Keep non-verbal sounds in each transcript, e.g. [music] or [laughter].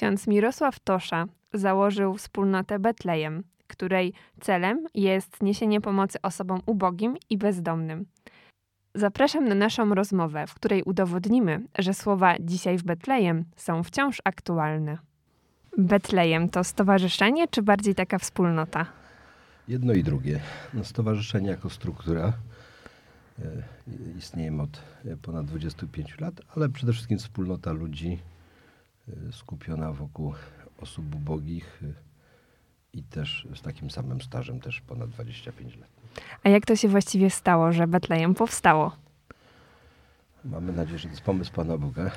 Ksiądz Mirosław Tosza założył wspólnotę Betlejem, której celem jest niesienie pomocy osobom ubogim i bezdomnym. Zapraszam na naszą rozmowę, w której udowodnimy, że słowa dzisiaj w Betlejem są wciąż aktualne. Betlejem to stowarzyszenie, czy bardziej taka wspólnota? Jedno i drugie. No, stowarzyszenie jako struktura e, istniejemy od e, ponad 25 lat, ale przede wszystkim wspólnota ludzi skupiona wokół osób ubogich e, i też z takim samym stażem, też ponad 25 lat. A jak to się właściwie stało, że Betlejem powstało? Mamy nadzieję, że to jest pomysł Pana Boga, e,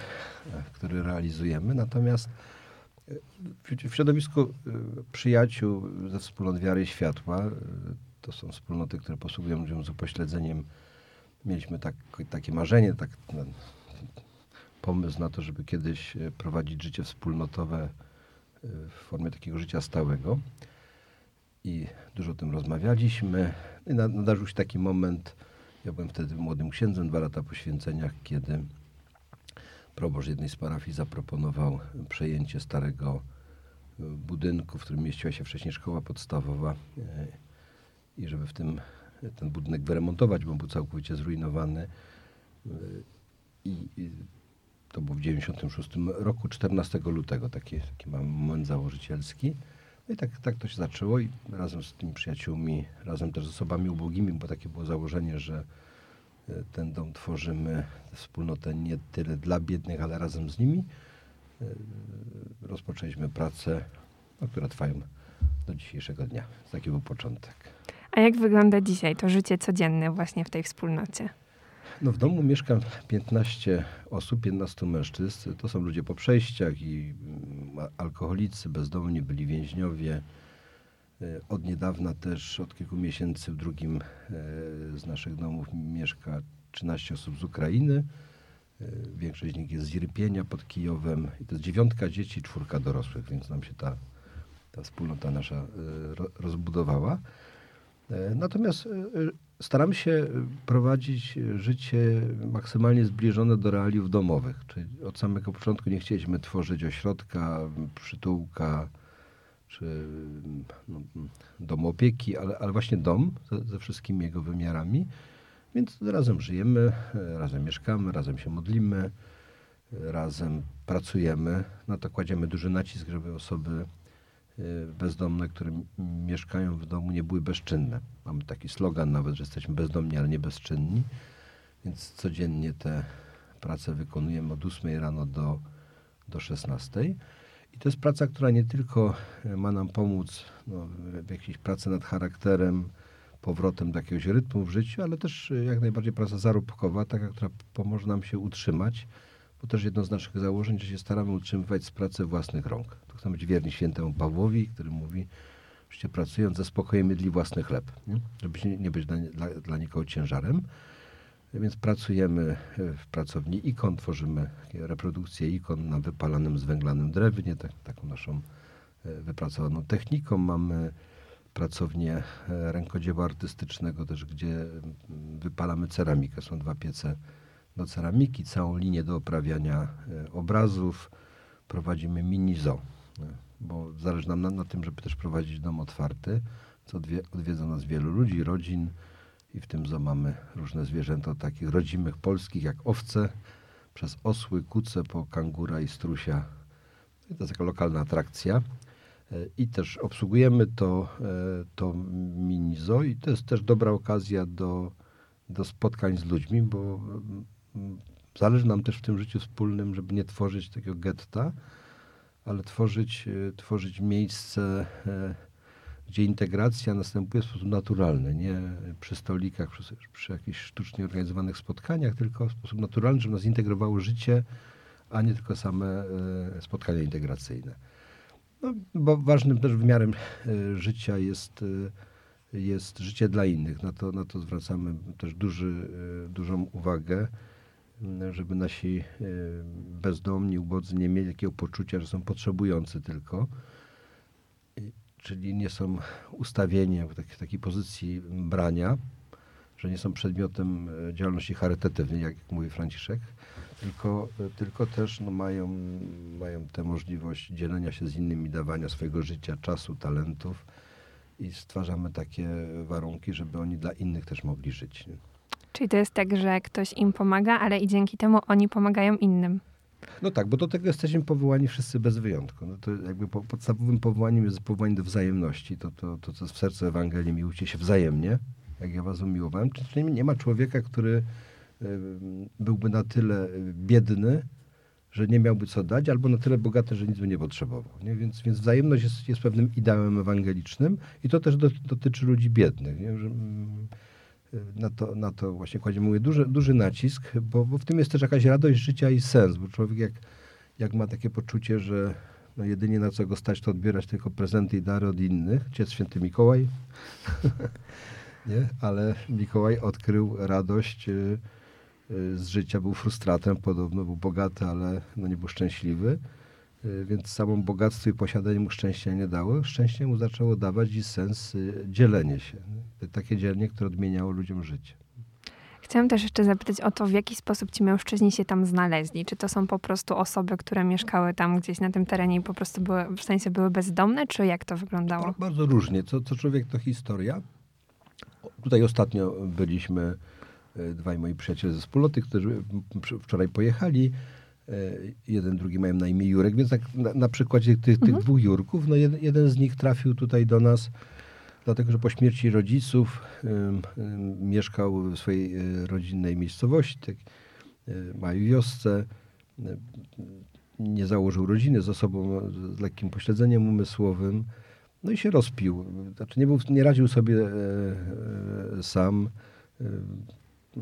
który realizujemy. Natomiast e, w- środowisku e, przyjaciół ze wspólnot wiary i światła, to są wspólnoty, które posługują ludziom z upośledzeniem, mieliśmy tak, takie marzenie, tak, pomysł na to, żeby kiedyś e, prowadzić życie wspólnotowe e, w formie takiego życia stałego. I dużo o tym rozmawialiśmy. I na- nadarzył się taki moment, ja byłem wtedy młodym księdzem, dwa lata po święceniach, kiedy proboszcz jednej z parafii zaproponował przejęcie starego e, budynku, w którym mieściła się wcześniej szkoła podstawowa i żeby w tym ten budynek wyremontować, bo był całkowicie zrujnowany. I, i to było w 96 roku, 14 lutego, taki, taki mam moment założycielski. No i tak, tak to się zaczęło i razem z tymi przyjaciółmi, razem też z osobami ubogimi, bo takie było założenie, że e, ten dom tworzymy, wspólnotę nie tyle dla biednych, ale razem z nimi. E, Rozpoczęliśmy pracę, no, które trwają do dzisiejszego dnia. Taki był początek. A jak wygląda dzisiaj to życie codzienne właśnie w tej wspólnocie? No w domu mieszka 15 osób, 15 mężczyzn. To są ludzie po przejściach i mm, alkoholicy, bezdomni, byli więźniowie. E, Od niedawna też, od kilku miesięcy w drugim e, z naszych domów mieszka 13 osób z Ukrainy. E, Większość z nich jest z Irpienia pod Kijowem. I to jest dziewiątka dzieci, czwórka dorosłych, więc nam się ta, ta wspólnota nasza ro- rozbudowała. Natomiast staramy się e, prowadzić e, życie maksymalnie zbliżone do realiów domowych. Czyli od samego początku nie chcieliśmy tworzyć ośrodka, przytułka czy no, domu opieki, ale, ale właśnie dom ze, ze wszystkimi jego wymiarami. Więc razem żyjemy, razem mieszkamy, razem się modlimy, razem pracujemy. Na to kładziemy duży nacisk, żeby osoby y, bezdomne, które mieszkają w domu, nie były bezczynne. Mamy taki slogan nawet, że jesteśmy bezdomni, ale nie bezczynni. Więc codziennie te prace wykonujemy od 8 rano do, do 16. I to jest praca, która nie tylko y, ma nam pomóc no, w- w jakiejś pracy nad charakterem, powrotem do jakiegoś rytmu w życiu, ale też y, jak najbardziej praca zarobkowa, taka, która pomoże nam się utrzymać bo też jedno z naszych założeń, że się staramy utrzymywać z pracy własnych rąk. To chcemy być wierni świętemu Pawłowi, który mówi, żeście pracując ze spokojem jedli własny chleb, nie? żeby się nie, być dla, dla, dla nikogo ciężarem. Więc pracujemy e, w pracowni ikon, tworzymy takie reprodukcje ikon na wypalanym, zwęglanym drewnie, tak, taką naszą e, wypracowaną techniką. Mamy pracownię e, rękodzieła artystycznego też, gdzie mm, wypalamy ceramikę. Są dwa piece do ceramiki, całą linię do oprawiania e, obrazów. Prowadzimy mini zoo, e, bo zależy nam na, na tym, żeby też prowadzić dom otwarty, co odwie, odwiedza nas wielu ludzi, rodzin i w tym zoo mamy różne zwierzęta takich rodzimych polskich jak owce, przez osły, kuce, po kangura i strusia. I to jest taka lokalna atrakcja. E, I też obsługujemy to, to mini zoo i to jest też dobra okazja do, do spotkań z ludźmi, bo zależy nam też w tym życiu wspólnym, żeby nie tworzyć takiego getta, ale tworzyć, e, tworzyć miejsce, e, gdzie integracja następuje w sposób naturalny, nie przy stolikach, przy, przy jakichś sztucznie organizowanych spotkaniach, tylko w sposób naturalny, żeby nas zintegrowało życie, a nie tylko same e, spotkania integracyjne. No, bo ważnym też wymiarem życia jest, jest życie dla innych. Na to, na to zwracamy też duży, dużą uwagę, żeby nasi e, bezdomni, ubodzy nie mieli takiego poczucia, że są potrzebujący tylko. Czyli nie są ustawieni w takiej, takiej pozycji brania, że nie są przedmiotem e, działalności charytatywnej, jak mówi Franciszek, tylko, tylko też no, mają, mają tę możliwość dzielenia się z innymi, dawania swojego życia, czasu, talentów i stwarzamy takie warunki, żeby oni dla innych też mogli żyć. Nie? Czyli to jest tak, że ktoś im pomaga, ale i dzięki temu oni pomagają innym. No tak, bo do tego jesteśmy powołani wszyscy bez wyjątku. No to jakby po, podstawowym powołaniem jest powołanie do wzajemności. To, to, to, co w sercu Ewangelii, miłujcie się wzajemnie, jak ja was umiłowałem. Czyli nie ma człowieka, który byłby na tyle biedny, że nie miałby co dać, albo na tyle bogaty, że nic by nie potrzebował. Nie? Więc, więc wzajemność jest, jest pewnym ideałem ewangelicznym i to też do, dotyczy ludzi biednych. Nie? Że, mm, na to, na to właśnie kładziemy duży, duży nacisk, bo, bo w tym jest też jakaś radość życia i sens, bo człowiek jak, jak ma takie poczucie, że no jedynie na co go stać, to odbierać tylko prezenty i dary od innych, ciec święty Mikołaj, [laughs] nie? ale Mikołaj odkrył radość y, y, z życia, był frustratem, podobno był bogaty, ale no nie był szczęśliwy. Y, więc samą bogactwo i posiadanie mu szczęścia nie dało. Szczęście mu zaczęło dawać i sens y, dzielenie się. Takie dzielenie, które odmieniało ludziom życie. Chciałam też jeszcze zapytać o to, w jaki sposób ci mężczyźni się tam znaleźli. Czy to są po prostu osoby, które mieszkały tam gdzieś na tym terenie i po prostu były, w sensie były bezdomne, czy jak to wyglądało? Bardzo różnie. Co, co człowiek, to historia. Tutaj ostatnio byliśmy, y, dwaj moi przyjaciele ze wspólnoty, którzy wczoraj pojechali E, jeden, drugi mają na imię Jurek, więc tak na, na przykładzie tych, tych mhm. dwóch Jurków, no jeden, jeden, z nich trafił tutaj do nas, dlatego że po śmierci rodziców mieszkał w swojej e, rodzinnej miejscowości, tak, y, małej wiosce, nie założył rodziny z osobą z lekkim pośledzeniem umysłowym, no i się rozpił. Znaczy nie, był, nie radził sobie sam.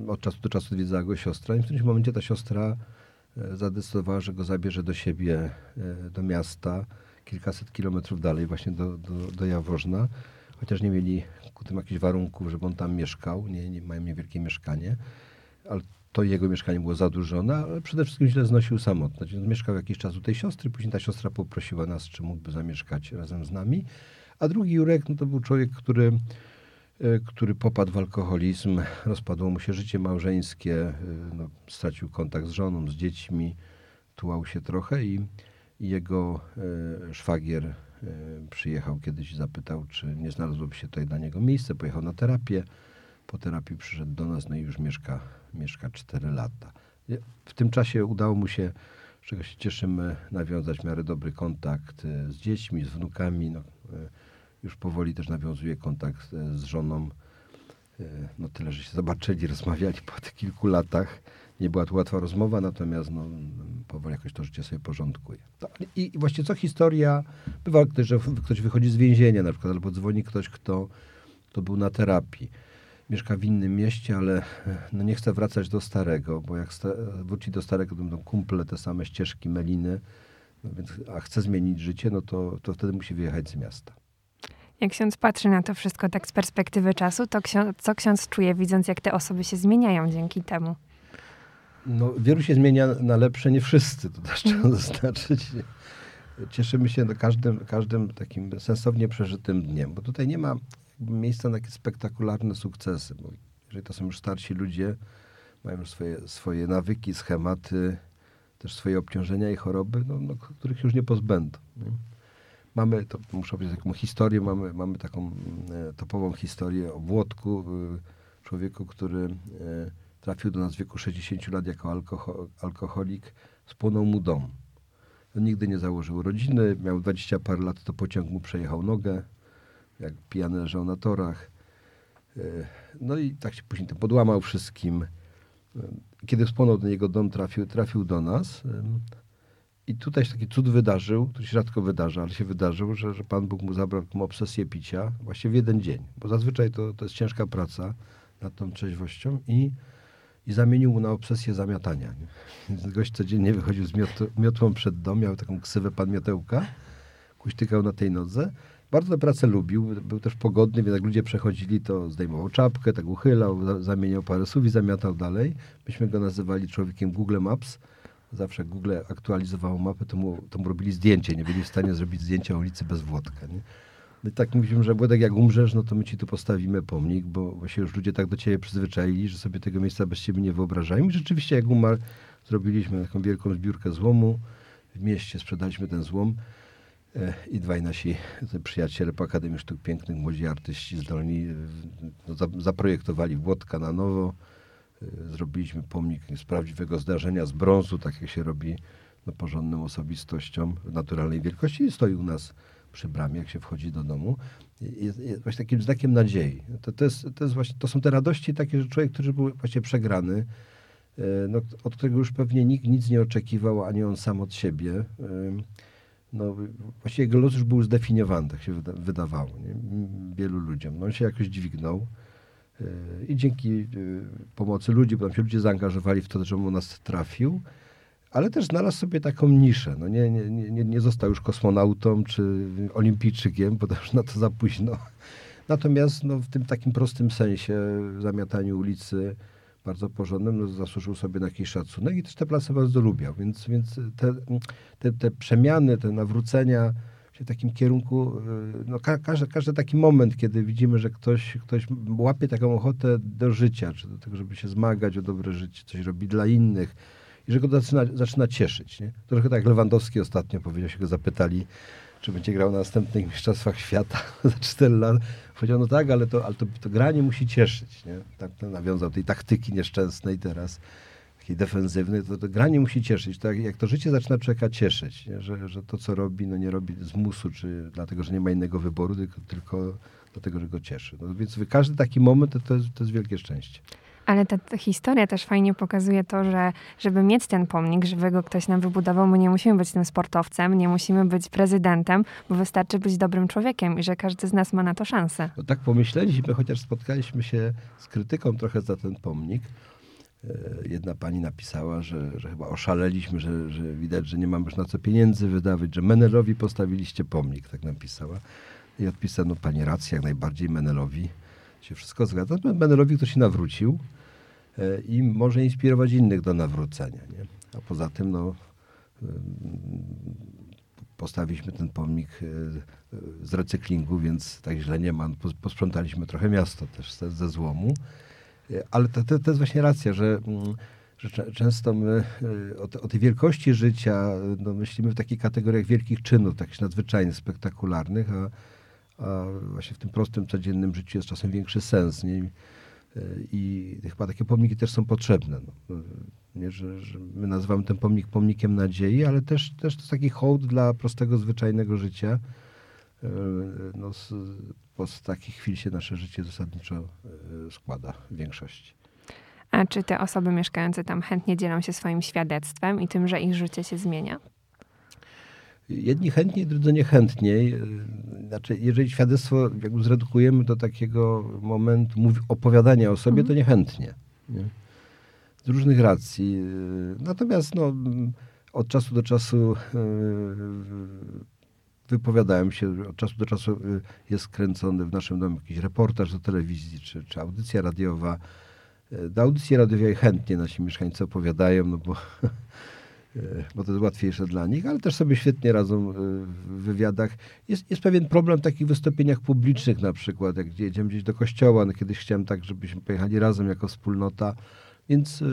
Od czasu do czasu odwiedzała go siostra i w którymś momencie ta siostra E, zadecydowała, że go zabierze do siebie, e, do miasta, kilkaset kilometrów dalej, właśnie do, do, do Jaworzna. Chociaż nie mieli ku tym jakichś warunków, żeby on tam mieszkał, nie, nie mają niewielkie mieszkanie, ale to jego mieszkanie było zadłużone, ale przede wszystkim źle znosił samotność. Więc mieszkał jakiś czas u tej siostry, później ta siostra poprosiła nas, czy mógłby zamieszkać razem z nami. A drugi Jurek, no to był człowiek, który E, który popadł w alkoholizm, rozpadło mu się życie małżeńskie, e, no, stracił kontakt z żoną, z dziećmi, tułał się trochę i, jego e, szwagier przyjechał kiedyś i zapytał, czy nie znalazłoby się tutaj dla niego miejsce. Pojechał na terapię. Po terapii przyszedł do nas, no i już mieszka, mieszka 4 lata. W tym czasie udało mu się, z czego się cieszymy, nawiązać w miarę dobry kontakt z dziećmi, z wnukami. No, już powoli też nawiązuje kontakt e, z żoną. E, no tyle, że się zobaczyli, rozmawiali po tych kilku latach. Nie była to łatwa rozmowa, natomiast no, powoli jakoś to życie sobie porządkuje. I, I właśnie co historia, bywa też, że ktoś wychodzi z więzienia na przykład, albo dzwoni ktoś, kto, kto był na terapii. Mieszka w innym mieście, ale e, no nie chce wracać do starego, bo jak wróci do starego, to będą kumple, te same ścieżki, meliny, no więc, a chce zmienić życie, no to, to wtedy musi wyjechać z miasta. Jak ksiądz patrzy na to wszystko tak z perspektywy czasu, to ksiądz, co ksiądz czuje, widząc, jak te osoby się zmieniają dzięki temu? No, wielu się zmienia na lepsze, nie wszyscy, to też trzeba mhm. zaznaczyć. Cieszymy się każdym, każdym takim sensownie przeżytym dniem, bo tutaj nie ma miejsca na takie spektakularne sukcesy. Bo jeżeli to są już starsi ludzie, mają już swoje, swoje nawyki, schematy, też swoje obciążenia i choroby, no, no, których już nie pozbędą. Nie? Mamy, to muszę powiedzieć taką historię, mamy, mamy taką e, topową historię o Włodku, e, człowieku, który e, trafił do nas w wieku 60 lat jako alkohol, alkoholik, spłonął mu dom. On nigdy nie założył rodziny, miał 20 parę lat, to pociąg mu przejechał nogę, jak pijany leżał na torach. E, no i tak się później to podłamał wszystkim. Kiedy spłonął do niego dom, trafił, trafił do nas. I tutaj się taki cud wydarzył, który się rzadko wydarza, ale się wydarzył, że, że Pan Bóg mu zabrał taką obsesję picia właśnie w jeden dzień. Bo zazwyczaj to, to jest ciężka praca nad tą trzeźwością i, i zamienił mu na obsesję zamiatania. [laughs] Więc gość codziennie wychodził z miot, miotłą przed dom, miał taką ksywę pan miotełka, kuśtykał na tej nodze. Bardzo tę pracę lubił, był też pogodny, więc jak ludzie przechodzili, to zdejmował czapkę, tak uchylał, zamieniał parę słów i zamiatał dalej. Myśmy go nazywali człowiekiem Google Maps, zawsze Google aktualizowało mapę, to mu, to mu robili zdjęcie. Nie byli w stanie zrobić zdjęcia ulicy bez Włodka. Nie? No i tak mówimy, że Włodek, jak umrzesz, no to my ci tu postawimy pomnik, bo właśnie już ludzie tak do ciebie przyzwyczaili, że sobie tego miejsca bez ciebie nie wyobrażają. I rzeczywiście, jak umarł, zrobiliśmy taką wielką zbiórkę złomu. W mieście sprzedaliśmy ten złom. E, I dwaj nasi przyjaciele po Akademii Sztuk Pięknych, młodzi artyści zdolni, e, no, zaprojektowali Włodka na nowo. E, zrobiliśmy pomnik z prawdziwego zdarzenia, z brązu, tak jak się robi no, porządną osobistością naturalnej wielkości i stoi u nas przy bramie, jak się wchodzi do domu. Jest, jest właśnie takim znakiem nadziei. To, to, jest, to, jest właśnie, to są te radości takie, że człowiek, który był właśnie przegrany, no, od którego już pewnie nikt nic nie oczekiwał, ani on sam od siebie no, właściwie jego los już był zdefiniowany, tak się wydawało, nie? wielu ludziom. No, on się jakoś dźwignął i dzięki e, pomocy ludzi, bo tam się ludzie zaangażowali w to, że u nas trafił, ale też znalazł sobie taką niszę. No, nie, nie, nie, nie został już kosmonautą czy olimpijczykiem, bo już na to za późno. Natomiast no, w tym takim prostym sensie, zamiataniu ulicy, bardzo porządnym, no, zasłużył sobie na jakiś szacunek i też te place bardzo lubiał. Więc, więc te, te, te przemiany, te nawrócenia takim kierunku, y, no ka każdy, każdy taki moment, kiedy widzimy, że ktoś, ktoś łapie taką ochotę do życia, czy do tego, żeby się zmagać o dobre życie, coś robi dla innych i że go zaczyna, zaczyna cieszyć. Nie? Trochę tak Lewandowski ostatnio powiedział, się go zapytali, czy będzie grał na następnych mistrzostwach świata [laughs] za 4 lata. Powiedział, no tak, ale to, ale to, to granie musi cieszyć. Nie? Tak nawiązał tej taktyki nieszczęsnej teraz, takiej defensywnej, to, to granie musi cieszyć. Tak, jak to życie zaczyna człowieka cieszyć, nie? Że, że to, co robi, no nie robi z musu, czy dlatego, że nie ma innego wyboru, tylko, tylko dlatego, że go cieszy. No, więc każdy taki moment to, to, jest, to jest wielkie szczęście. Ale ta, ta, historia też fajnie pokazuje to, że żeby mieć ten pomnik, żeby go ktoś nam wybudował, my nie musimy być tym sportowcem, nie musimy być prezydentem, bo wystarczy być dobrym człowiekiem i że każdy z nas ma na to szansę. No tak pomyśleliśmy, chociaż spotkaliśmy się z krytyką trochę za ten pomnik. E, jedna pani napisała, że, że chyba oszaleliśmy, że, że widać, że nie mamy już na co pieniędzy wydawać, że Menelowi postawiliście pomnik, tak napisała. I odpisano, pani racja, jak najbardziej Menelowi się wszystko zgadza. Menelowi, który się nawrócił, E, i może inspirować innych do nawrócenia. Nie? A poza tym no, postawiliśmy ten pomnik e, z recyklingu, więc tak źle nie ma. Posprzątaliśmy trochę miasto też ze złomu. E, ale to, to, to, jest właśnie racja, że, mm, że często my o, o, tej wielkości życia no, myślimy w takich kategoriach wielkich czynów, takich nadzwyczajnie spektakularnych, a, a właśnie w tym prostym, codziennym życiu jest czasem większy sens. Nie? I chyba takie pomniki też są potrzebne. No. Nie, że, że, my nazywamy ten pomnik pomnikiem nadziei, ale też, też to jest taki hołd dla prostego, zwyczajnego życia. E, no, z, z takich chwil się nasze życie zasadniczo e, składa w większości. A czy te osoby mieszkające tam chętnie dzielą się swoim świadectwem i tym, że ich życie się zmienia? Jedni chętniej, drudzy niechętniej. Znaczy, jeżeli świadectwo jakby zredukujemy do takiego momentu opowiadania o sobie, to mhm. niechętnie. Nie? Z różnych racji. Natomiast no, od czasu do czasu e, wypowiadałem się, od czasu do czasu e, jest kręcony w naszym domu jakiś reportaż do telewizji, czy, czy audycja radiowa. E, do audycji radiowej chętnie nasi mieszkańcy opowiadają, no bo E, [laughs] bo to jest łatwiejsze dla nich, ale też sobie świetnie radzą w wywiadach. Jest, jest pewien problem w takich wystąpieniach publicznych na przykład, jak jedziemy gdzieś do kościoła, no kiedyś chciałem tak, żebyśmy pojechali razem jako wspólnota, więc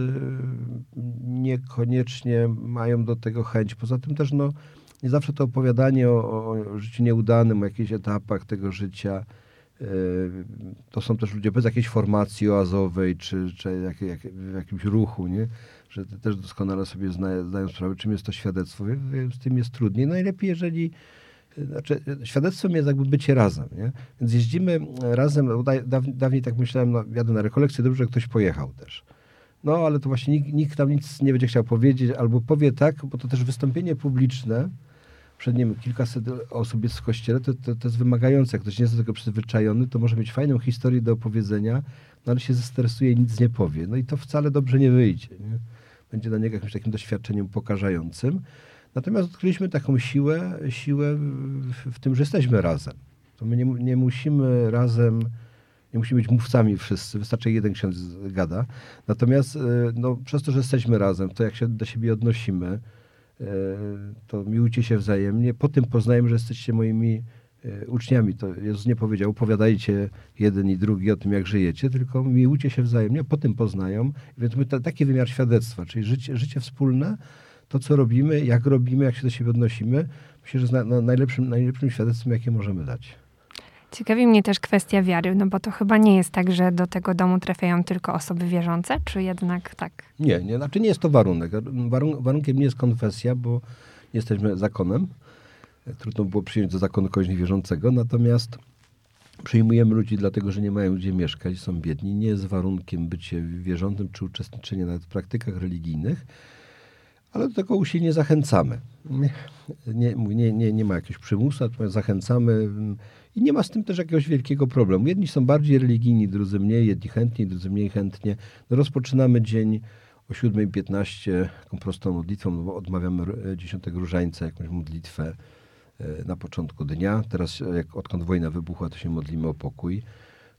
niekoniecznie mają do tego chęć. Poza tym też no, nie zawsze to opowiadanie o, o życiu nieudanym, o jakichś etapach tego życia, to są też ludzie bez jakiejś formacji oazowej, czy, czy jak, jak, w jakimś ruchu, nie? że też doskonale sobie zdają sprawę, czym jest to świadectwo. Z tym jest trudniej. Najlepiej, jeżeli znaczy, świadectwem jest jakby bycie razem, nie? Więc jeździmy razem, dawniej tak myślałem, no jadę na rekolekcję, dobrze, że ktoś pojechał też. No, ale to właśnie nikt, nikt tam nic nie będzie chciał powiedzieć, albo powie tak, bo to też wystąpienie publiczne, przed nim kilkaset osób jest w kościele, to, to, to jest wymagające. Jak ktoś nie jest do tego przyzwyczajony, to może mieć fajną historię do opowiedzenia, no ale się zestresuje i nic nie powie. No i to wcale dobrze nie wyjdzie. Nie? będzie dla niego jakimś takim doświadczeniem pokażającym. Natomiast odkryliśmy taką siłę, siłę w, w tym, że jesteśmy razem. To my nie, nie, musimy razem, nie musimy być mówcami wszyscy, wystarczy jeden ksiądz gada. Natomiast e, no, przez to, że jesteśmy razem, to jak się do siebie odnosimy, to miłujcie się wzajemnie. Po tym poznajemy, że jesteście moimi e, uczniami. To Jezus nie powiedział, opowiadajcie jeden i drugi o tym, jak żyjecie, tylko miłujcie się wzajemnie, potem poznają. Więc my to, taki wymiar świadectwa, czyli życie, życie wspólne, to co robimy, jak robimy, jak się do siebie odnosimy, myślę, że jest na, no, najlepszym, najlepszym świadectwem, jakie możemy dać. Ciekawi mnie też kwestia wiary, no bo to chyba nie jest tak, że do tego domu trafiają tylko osoby wierzące, czy jednak tak? Nie, nie, znaczy nie jest to warunek. Warun warunkiem nie jest konfesja, bo nie jesteśmy zakonem. Trudno było przyjąć do zakonu kogoś niewierzącego, natomiast przyjmujemy ludzi dlatego, że nie mają gdzie mieszkać, są biedni. Nie jest warunkiem bycie wierzącym czy uczestniczenie nawet w praktykach religijnych, ale do tego usilnie zachęcamy. Nie, nie, nie, nie ma jakiegoś przymusu, natomiast zachęcamy i nie ma z tym też jakiegoś wielkiego problemu. Jedni są bardziej religijni, drudzy mniej, jedni chętnie, drudzy mniej chętnie. No rozpoczynamy dzień o 7.15 taką prostą modlitwą, no bo odmawiamy 10 różańca, jakąś modlitwę e, na początku dnia. Teraz, jak odkąd wojna wybuchła, to się modlimy o pokój.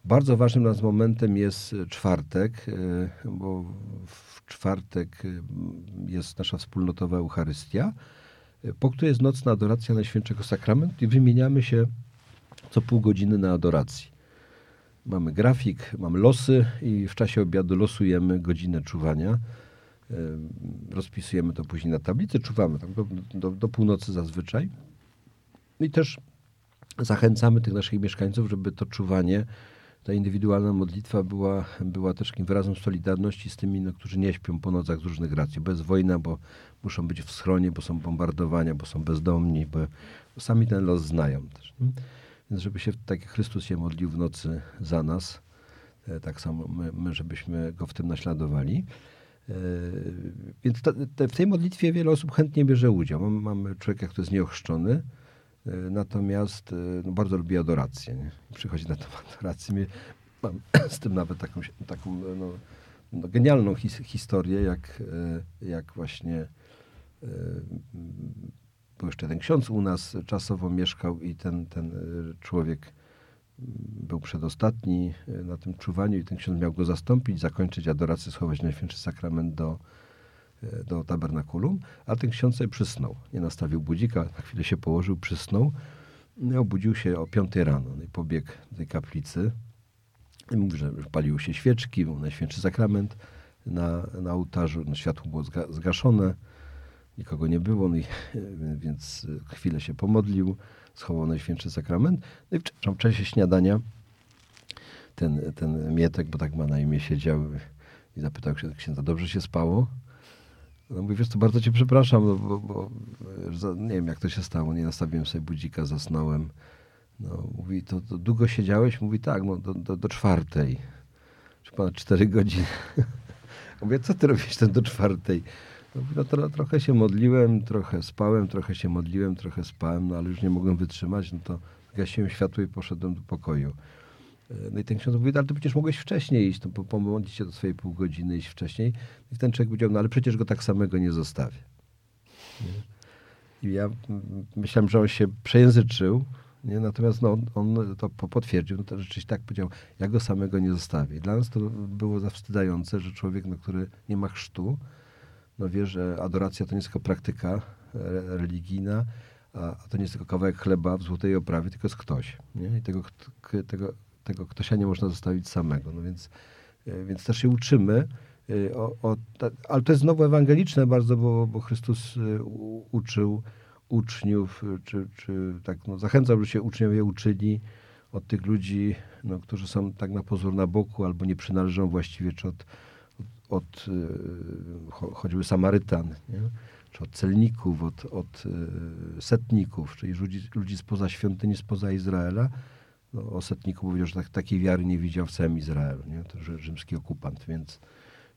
Bardzo ważnym nas momentem jest czwartek, e, bo w czwartek e, jest nasza wspólnotowa Eucharystia, po której jest nocna adoracja Najświętszego Sakramentu i wymieniamy się co pół godziny na adoracji. Mamy grafik, mamy losy i w czasie obiadu losujemy godzinę czuwania. Rozpisujemy to później na tablicy, czuwamy tak do, do, do północy zazwyczaj. I też zachęcamy tych naszych mieszkańców, żeby to czuwanie, ta indywidualna modlitwa była, była też takim wyrazem solidarności z tymi, no, którzy nie śpią po nocach z różnych racji. Bez wojna, bo muszą być w schronie, bo są bombardowania, bo są bezdomni, bo sami ten los znają też. Więc żeby się, tak jak Chrystus się modlił w nocy za nas, e, tak samo my, my żebyśmy go w tym naśladowali. E, więc to, te, w tej modlitwie wiele osób chętnie bierze udział. Mamy, mamy człowieka, który jest nieochrzczony, e, natomiast no, bardzo lubi adorację. Nie? Przychodzi na tę [laughs] adorację. Mam [coughs] z tym nawet taką, taką no, no, genialną his, historię, jak, jak właśnie był jeszcze ten ksiądz u nas czasowo mieszkał i ten, ten e, człowiek był przedostatni e, na tym czuwaniu i ten ksiądz miał go zastąpić, zakończyć adorację, schować Najświętszy Sakrament do, e, do tabernakulum, a ten ksiądz sobie przysnął. Nie nastawił budzika, na chwilę się położył, przysnął. No, obudził się o piątej rano no i pobiegł do tej kaplicy. I mówi, że paliły się świeczki, był Najświętszy Sakrament na, na ołtarzu, no, światło było zgaszone nikogo nie było, no i, [laughs] więc chwilę się pomodlił, schował Najświętszy Sakrament. No i w, czasie śniadania ten, ten Mietek, bo tak ma na imię, siedział i zapytał księdza, dobrze się spało? No mówi, wiesz co, bardzo cię przepraszam, no, bo, bo nie wiem jak to się stało, nie nastawiłem sobie budzika, zasnąłem. No, mówi, to, to długo siedziałeś? Mówi, tak, no, do, do, do czwartej. Czy ponad cztery godziny. [laughs] Mówię, co ty robisz ten do czwartej? No, tro, trochę się modliłem, trochę spałem, trochę się modliłem, trochę spałem, no ale już nie mogłem wytrzymać, no to gasiłem światło i poszedłem do pokoju. E, no i ten ksiądz mówi, ale ty przecież mogłeś wcześniej iść, to pomodlić się do swojej pół godziny, iść wcześniej. I ten człowiek powiedział, no ale przecież go tak samego nie zostawię. Nie? I ja myślałem, że on się przejęzyczył, nie? natomiast no, on to potwierdził, no to rzeczywiście tak powiedział, ja go samego nie zostawię. Dla nas to było zawstydzające, że człowiek, no, który nie ma chrztu, no wie, że adoracja to nie jest tylko praktyka religijna, a, to nie jest tylko kawałek chleba w złotej oprawie, tylko jest ktoś. Nie? I tego, tego, tego ktośa nie można zostawić samego. No więc, e, więc też się uczymy. E, o, o, ale to jest znowu ewangeliczne bardzo, bo, bo Chrystus e, uczył uczniów, czy, czy tak, no, zachęcał, żeby się uczniowie uczyli od tych ludzi, no, którzy są tak na pozór na boku albo nie przynależą właściwie, czy od od y, choćby Samarytan, nie? czy od celników, od, od y, setników, czyli ludzi, ludzi spoza świątyni, spoza Izraela. No, o setniku powiedział, że tak, takiej wiary nie widział w całym Izraelu, nie? to rzymski okupant, więc,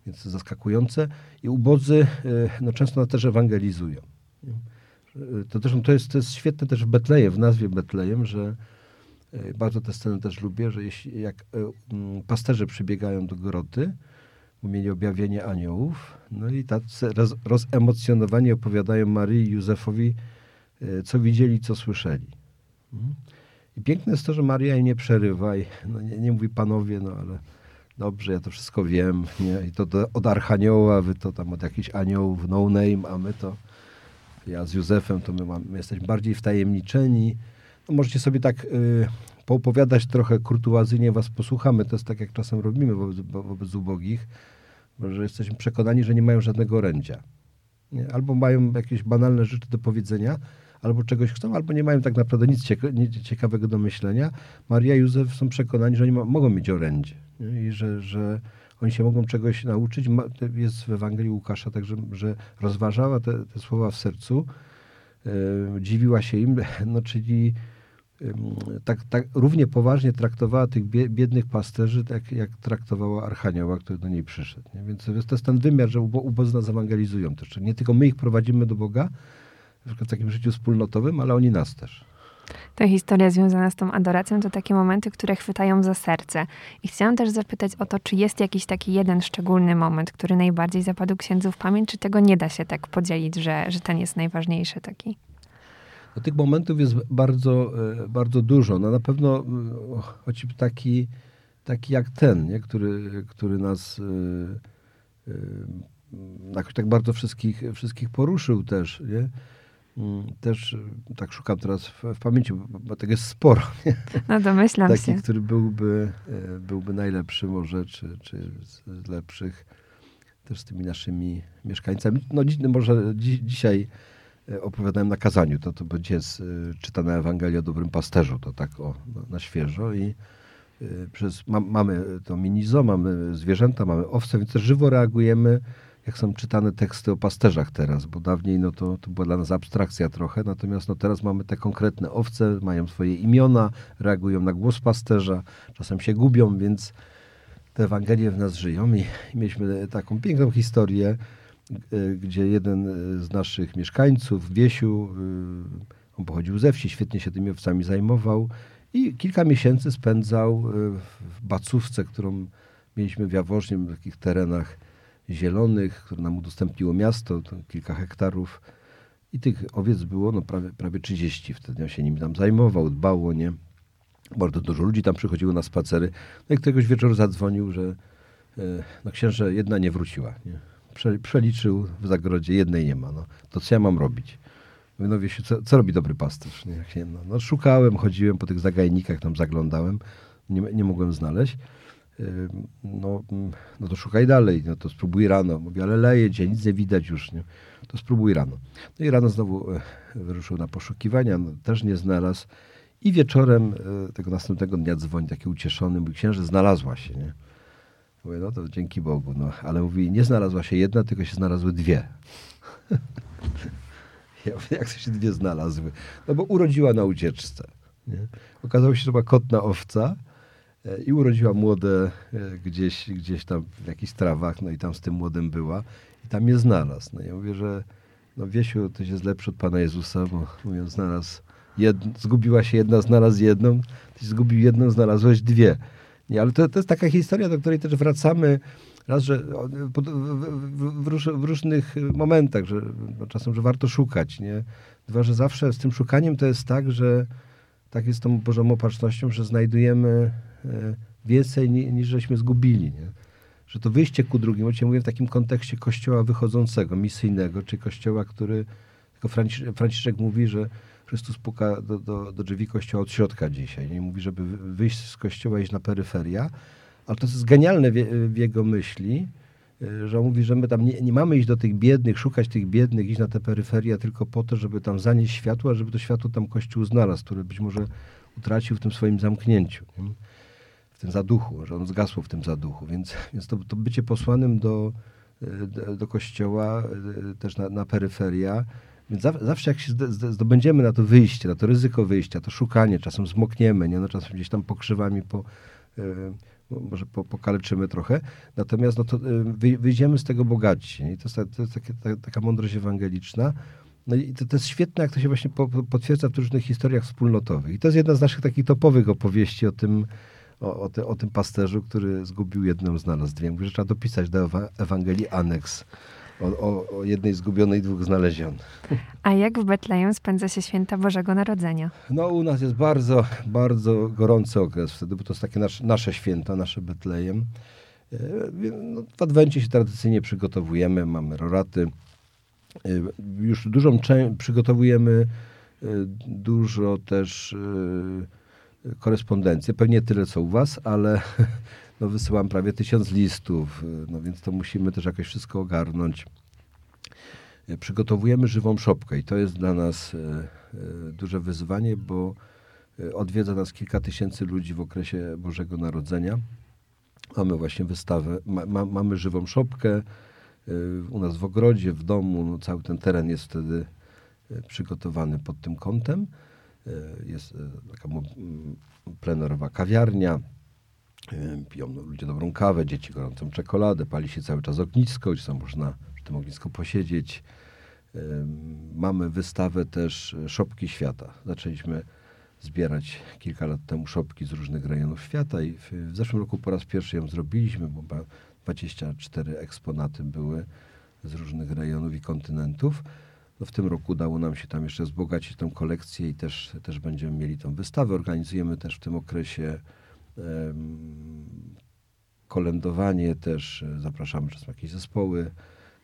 więc zaskakujące. I ubodzy y, no, często też ewangelizują. Nie? To, też, to, jest, to jest świetne też w Betlejem, w nazwie Betlejem, że bardzo tę scenę też lubię, że jeśli, jak pasterze przybiegają do groty, mieli objawienie aniołów. No i tacy roz, rozemocjonowani opowiadają Maryi i Józefowi, e, co widzieli, co słyszeli. Mhm. I piękne jest to, że Maria jej nie przerywa i no nie, nie mówi panowie, no ale dobrze, ja to wszystko wiem. Nie? I to do, od Archanioła, wy to tam od jakichś aniołów, no name, a my to, ja z Józefem, to my, my jesteśmy bardziej wtajemniczeni. Możecie sobie tak y, poopowiadać trochę kurtuazyjnie, was posłuchamy. To jest tak, jak czasem robimy wobec, wobec ubogich, że jesteśmy przekonani, że nie mają żadnego orędzia. Nie? Albo mają jakieś banalne rzeczy do powiedzenia, albo czegoś chcą, albo nie mają tak naprawdę nic ciekawego do myślenia. Maria i Józef są przekonani, że oni mogą mieć orędzie nie? i że, że oni się mogą czegoś nauczyć. Jest w Ewangelii Łukasza także, że rozważała te, te słowa w sercu, yy, dziwiła się im, [laughs] no czyli tak, tak równie poważnie traktowała tych biednych pasterzy, tak jak traktowała Archanioła, który do niej przyszedł. Nie? Więc to jest ten wymiar, że ubodzy nas ewangelizują też. Nie tylko my ich prowadzimy do Boga, w takim życiu wspólnotowym, ale oni nas też. Ta historia związana z tą adoracją to takie momenty, które chwytają za serce. I chciałam też zapytać o to, czy jest jakiś taki jeden szczególny moment, który najbardziej zapadł księdzu w pamięć, czy tego nie da się tak podzielić, że, że ten jest najważniejszy taki? No, tych momentów jest bardzo, e, bardzo dużo. No, na pewno mm, choć taki, taki jak ten, nie? Który, który nas yy, yy, jakoś tak bardzo wszystkich, wszystkich poruszył też. Nie? Mm, też tak szukam teraz w, w pamięci, bo, tego jest sporo. [laughs] Nie? No domyślam Taki, się. który byłby, byłby najlepszy może, czy, czy z, lepszych też z tymi naszymi mieszkańcami. No może dzi dzisiaj E, opowiadałem na kazaniu. To, to będzie z, e, czytana Ewangelia o Dobrym Pasterzu, to tak o, na, świeżo i e, przez, ma, mamy to minizo, mamy zwierzęta, mamy owce, więc też żywo reagujemy, jak są czytane teksty o pasterzach teraz, bo dawniej no to, to była dla nas abstrakcja trochę, natomiast no teraz mamy te konkretne owce, mają swoje imiona, reagują na głos pasterza, czasem się gubią, więc te Ewangelie w nas żyją i, i mieliśmy taką piękną historię, E, gdzie jeden z naszych mieszkańców, Wiesiu, e, on pochodził ze wsi, świetnie się tymi owcami zajmował i kilka miesięcy spędzał e, w bacówce, którą mieliśmy w Jaworznie, w takich terenach zielonych, które nam udostępniło miasto, kilka hektarów. I tych owiec było no, prawie, prawie 30. Wtedy on się nimi tam zajmował, dbał o nie. Bardzo dużo ludzi tam przychodziło na spacery. No i któregoś wieczoru zadzwonił, że no, księże jedna nie wróciła. Nie? Przeliczył w zagrodzie, jednej nie ma. No, to co ja mam robić? Mówię, no wiesz, co, co robi dobry pasterz? Nie? No, no, szukałem, chodziłem po tych zagajnikach, tam zaglądałem, nie, nie mogłem znaleźć. No, no to szukaj dalej, no to spróbuj rano. Mówię, ale leje dzień, nic nie widać już, nie? To spróbuj rano. No i rano znowu e, wyruszył na poszukiwania, no, też nie znalazł. I wieczorem e, tego następnego dnia dzwoni taki ucieszony, mówi, księże, znalazła się, nie? Mówię, no to dzięki Bogu. No. Ale mówi, nie znalazła się jedna, tylko się znalazły dwie. [laughs] ja mówię, jak to się dwie znalazły? No bo urodziła na ucieczce. Nie? Okazało się, że była kotna owca e, i urodziła młode e, gdzieś, gdzieś tam w jakichś trawach, no i tam z tym młodym była i tam je znalazł. No ja mówię, że no Wiesiu, to jest lepszy od Pana Jezusa, bo mówią, znalazł, zgubiła się jedna, znalazł jedną, ty zgubił jedną, znalazłeś dwie. Nie, ale to, to jest taka historia, do której też wracamy raz, że w, różnych momentach, że no, czasem, że warto szukać, nie? Dwa, że zawsze z tym szukaniem to jest tak, że tak jest tą Bożą opatrznością, że znajdujemy e, więcej niż żeśmy zgubili, nie? Że to wyjście ku drugim, oczywiście mówię w takim kontekście kościoła wychodzącego, misyjnego, czy kościoła, który, tylko Franciszek mówi, że Chrystus puka do, do, do drzwi kościoła od środka dzisiaj. Nie mówi, żeby wyjść z kościoła i iść na peryferia, ale to jest genialne w, w jego myśli, y, że on mówi, że my tam nie, nie, mamy iść do tych biednych, szukać tych biednych, iść na te peryferia tylko po to, żeby tam zanieść światło, żeby to światło tam Kościół znalazł, które być może utracił w tym swoim zamknięciu, nie? w tym zaduchu, że on zgasł w tym zaduchu. Więc, więc to, to bycie posłanym do, y, do Kościoła, y, też na, na peryferia, więc zawsze jak się zdobędziemy na to wyjście, na to ryzyko wyjścia, to szukanie, czasem zmokniemy, nie? No, czasem gdzieś tam pokrzywami po, yy, może po, pokaleczymy trochę, natomiast no to, yy, wyjdziemy z tego bogaci. I to jest, to jest takie, ta, taka mądrość ewangeliczna. No i to, to, jest świetne, jak to się właśnie po, potwierdza w różnych historiach wspólnotowych. I to jest jedna z naszych takich topowych opowieści o tym, o, o, te, o tym pasterzu, który zgubił jedną, znalazł dwie. Mówię, że trzeba dopisać do Ewangelii aneks o, o, o jednej zgubionej, dwóch znalezionych. A jak w Betlejem spędza się święta Bożego Narodzenia? No u nas jest bardzo, bardzo gorący okres wtedy, bo to jest takie nasze, nasze święta, nasze Betlejem. E, no, w Adwencie się tradycyjnie przygotowujemy, mamy roraty. E, już dużą część przygotowujemy dużo też korespondencji. Pewnie tyle co u was, ale [laughs] no, wysyłam prawie tysiąc listów, no więc to musimy też jakoś wszystko ogarnąć. Przygotowujemy żywą szopkę i to jest dla nas duże wyzwanie, bo odwiedza nas kilka tysięcy ludzi w okresie Bożego Narodzenia. Mamy właśnie wystawę, ma, ma, mamy żywą szopkę, Y, u nas w ogrodzie, w domu. No, cały ten teren jest wtedy y, przygotowany pod tym kątem. Y, jest taka plenerowa kawiarnia. Piją no, ludzie dobrą kawę, dzieci gorącą czekoladę, pali się cały czas ognisko, gdzie tam można przy tym ognisku posiedzieć. Mamy wystawę też Szopki Świata. Zaczęliśmy zbierać kilka lat temu szopki z różnych rejonów świata i w, zeszłym roku po raz pierwszy ją zrobiliśmy, bo 24 eksponaty były z różnych rejonów i kontynentów. No w tym roku udało nam się tam jeszcze wzbogacić tę kolekcję i też, też będziemy mieli tą wystawę. Organizujemy też w tym okresie kolędowanie też. Zapraszamy czasem jakieś zespoły,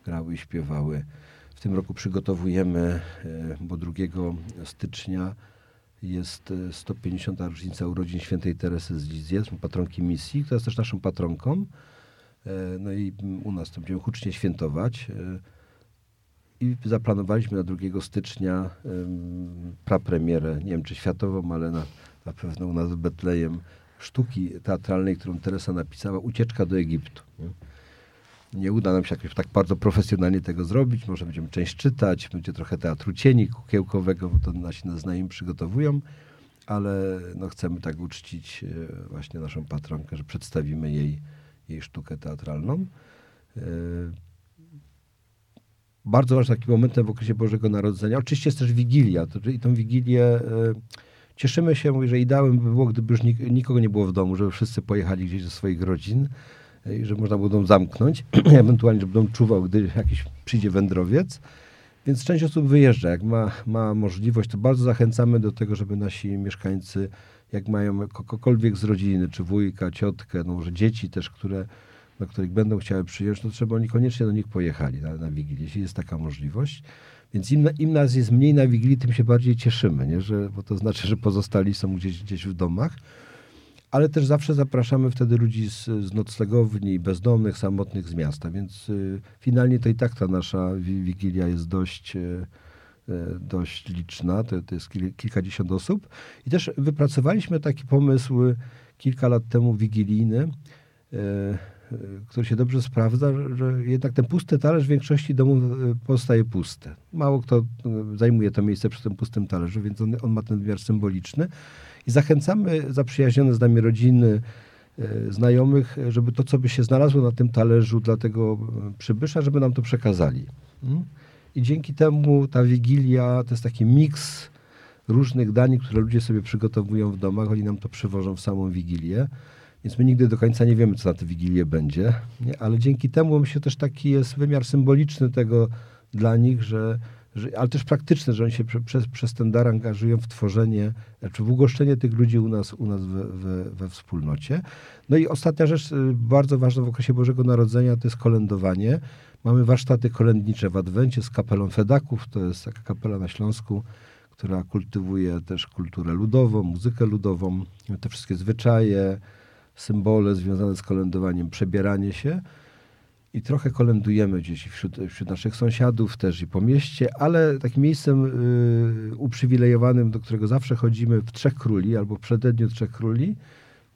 grały i śpiewały. W tym roku przygotowujemy, e, bo 2 stycznia jest 150. rocznica urodzin świętej Teresy z Lizję, patronki misji, która jest też naszą patronką. E, no i u nas to będziemy hucznie świętować. E, I zaplanowaliśmy na 2 stycznia prapremierę, nie wiem czy światową, ale na, na pewno u nas w Betlejem, sztuki teatralnej, którą Teresa napisała, Ucieczka do Egiptu. Nie? nie uda nam się jakoś tak bardzo profesjonalnie tego zrobić. Może będziemy część czytać, będzie trochę teatru cieni kukiełkowego, bo to nasi znajomi przygotowują, ale no, chcemy tak uczcić e, właśnie naszą patronkę, że przedstawimy jej jej sztukę teatralną. E, bardzo ważnym takim momentem w okresie Bożego Narodzenia. Oczywiście jest też Wigilia. I tą Wigilię e, cieszymy się, że ideałem by było, gdyby już nikogo nie było w domu, żeby wszyscy pojechali gdzieś do swoich rodzin e, i że można było dom zamknąć, [clears throat] ewentualnie, żeby dom czuwał, gdy jakiś przyjdzie wędrowiec. Więc część osób wyjeżdża. Jak ma, ma możliwość, to bardzo zachęcamy do tego, żeby nasi mieszkańcy jak mają kogokolwiek z rodziny, czy wujka, ciotkę, no może dzieci też, które, do których będą chciały przyjąć, to trzeba oni koniecznie do nich pojechali na, na Wigilię, jeśli jest taka możliwość. Więc im, im nas jest mniej na Wigilii, tym się bardziej cieszymy, nie? Że, bo to znaczy, że pozostali są gdzieś, gdzieś w domach. Ale też zawsze zapraszamy wtedy ludzi z, z noclegowni, bezdomnych, samotnych z miasta, więc y, finalnie to i tak ta nasza Wigilia jest dość... Y, E, dość liczna, to, to jest kilkadziesiąt osób. I też wypracowaliśmy taki pomysł kilka lat temu wigilijny, e, który się dobrze sprawdza, że jednak ten pusty talerz w większości domów pozostaje pusty. Mało kto zajmuje to miejsce przy tym pustym talerzu, więc on, on ma ten wymiar symboliczny. I zachęcamy zaprzyjaźnione z nami rodziny, znajomych, żeby to, co by się znalazło na tym talerzu dla tego przybysza, żeby nam to przekazali. Hmm? I dzięki temu ta Wigilia to jest taki miks różnych dań, które ludzie sobie przygotowują w domach. Oni nam to przywożą w samą Wigilię. Więc my nigdy do końca nie wiemy, co na tę Wigilię będzie. Nie? Ale dzięki temu myślę też taki jest wymiar symboliczny tego dla nich, że, że ale też praktyczny, że oni się prze, przez, przez ten dar angażują w tworzenie, czy w ugoszczenie tych ludzi u nas, u nas we, we, we wspólnocie. No i ostatnia rzecz, y, bardzo ważna w okresie Bożego Narodzenia, to jest kolędowanie. Mamy warsztaty kolędnicze w Adwencie z kapelą Fedaków. To jest taka kapela na Śląsku, która kultywuje też kulturę ludową, muzykę ludową, te wszystkie zwyczaje, symbole związane z kolędowaniem, przebieranie się. I trochę kolędujemy gdzieś wśród, wśród naszych sąsiadów też i po mieście, ale takim miejscem y, uprzywilejowanym, do którego zawsze chodzimy w Trzech Króli albo w przededniu Trzech Króli,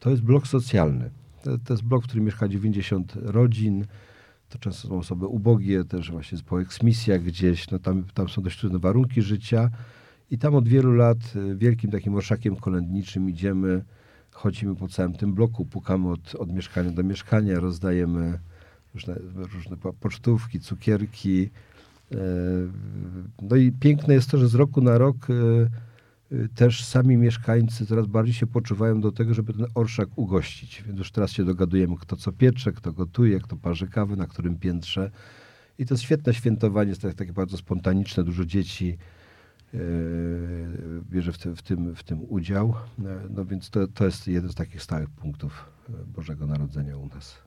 to jest blok socjalny. To, to jest blok, w którym mieszka 90 rodzin, to często są osoby ubogie, też właśnie po eksmisjach gdzieś, no tam, tam są dość trudne warunki życia i tam od wielu lat e, wielkim takim orszakiem kolędniczym idziemy, chodzimy po całym tym bloku, pukamy od, od mieszkania do mieszkania, rozdajemy różne, różne pocztówki, cukierki. E, no i piękne jest to, że z roku na rok e, Y, też sami mieszkańcy coraz bardziej się poczuwają do tego, żeby ten orszak ugościć. Więc już teraz się dogadujemy, kto co piecze, kto gotuje, kto parzy kawę, na którym piętrze. I to jest świetne świętowanie, jest tak, takie bardzo spontaniczne, dużo dzieci bierze w, w, tym, w tym udział. No więc to, to jest jeden z takich stałych punktów Bożego Narodzenia u nas.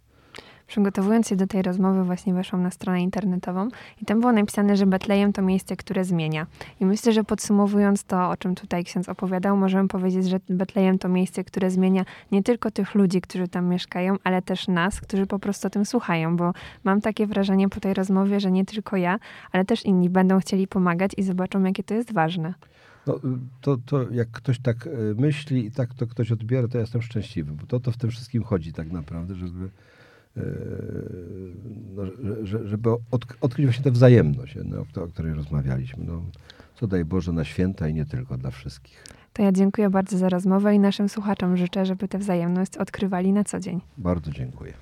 Przygotowując się do tej rozmowy, właśnie weszłam na stronę internetową i tam było napisane, że Betlejem to miejsce, które zmienia. I myślę, że podsumowując to, o czym tutaj ksiądz opowiadał, możemy powiedzieć, że Betlejem to miejsce, które zmienia nie tylko tych ludzi, którzy tam mieszkają, ale też nas, którzy po prostu o tym słuchają, bo mam takie wrażenie po tej rozmowie, że nie tylko ja, ale też inni będą chcieli pomagać i zobaczą, jakie to jest ważne. No, to, to jak ktoś tak e, myśli i tak to ktoś odbiera, to ja jestem szczęśliwy, bo to, to w tym wszystkim chodzi tak naprawdę, żeby, no, żeby od, odkryć właśnie tę wzajemność, no, o której rozmawialiśmy. No, co daj Boże na święta i nie tylko dla wszystkich. To ja dziękuję bardzo za rozmowę i naszym słuchaczom życzę, żeby tę wzajemność odkrywali na co dzień. Bardzo dziękuję.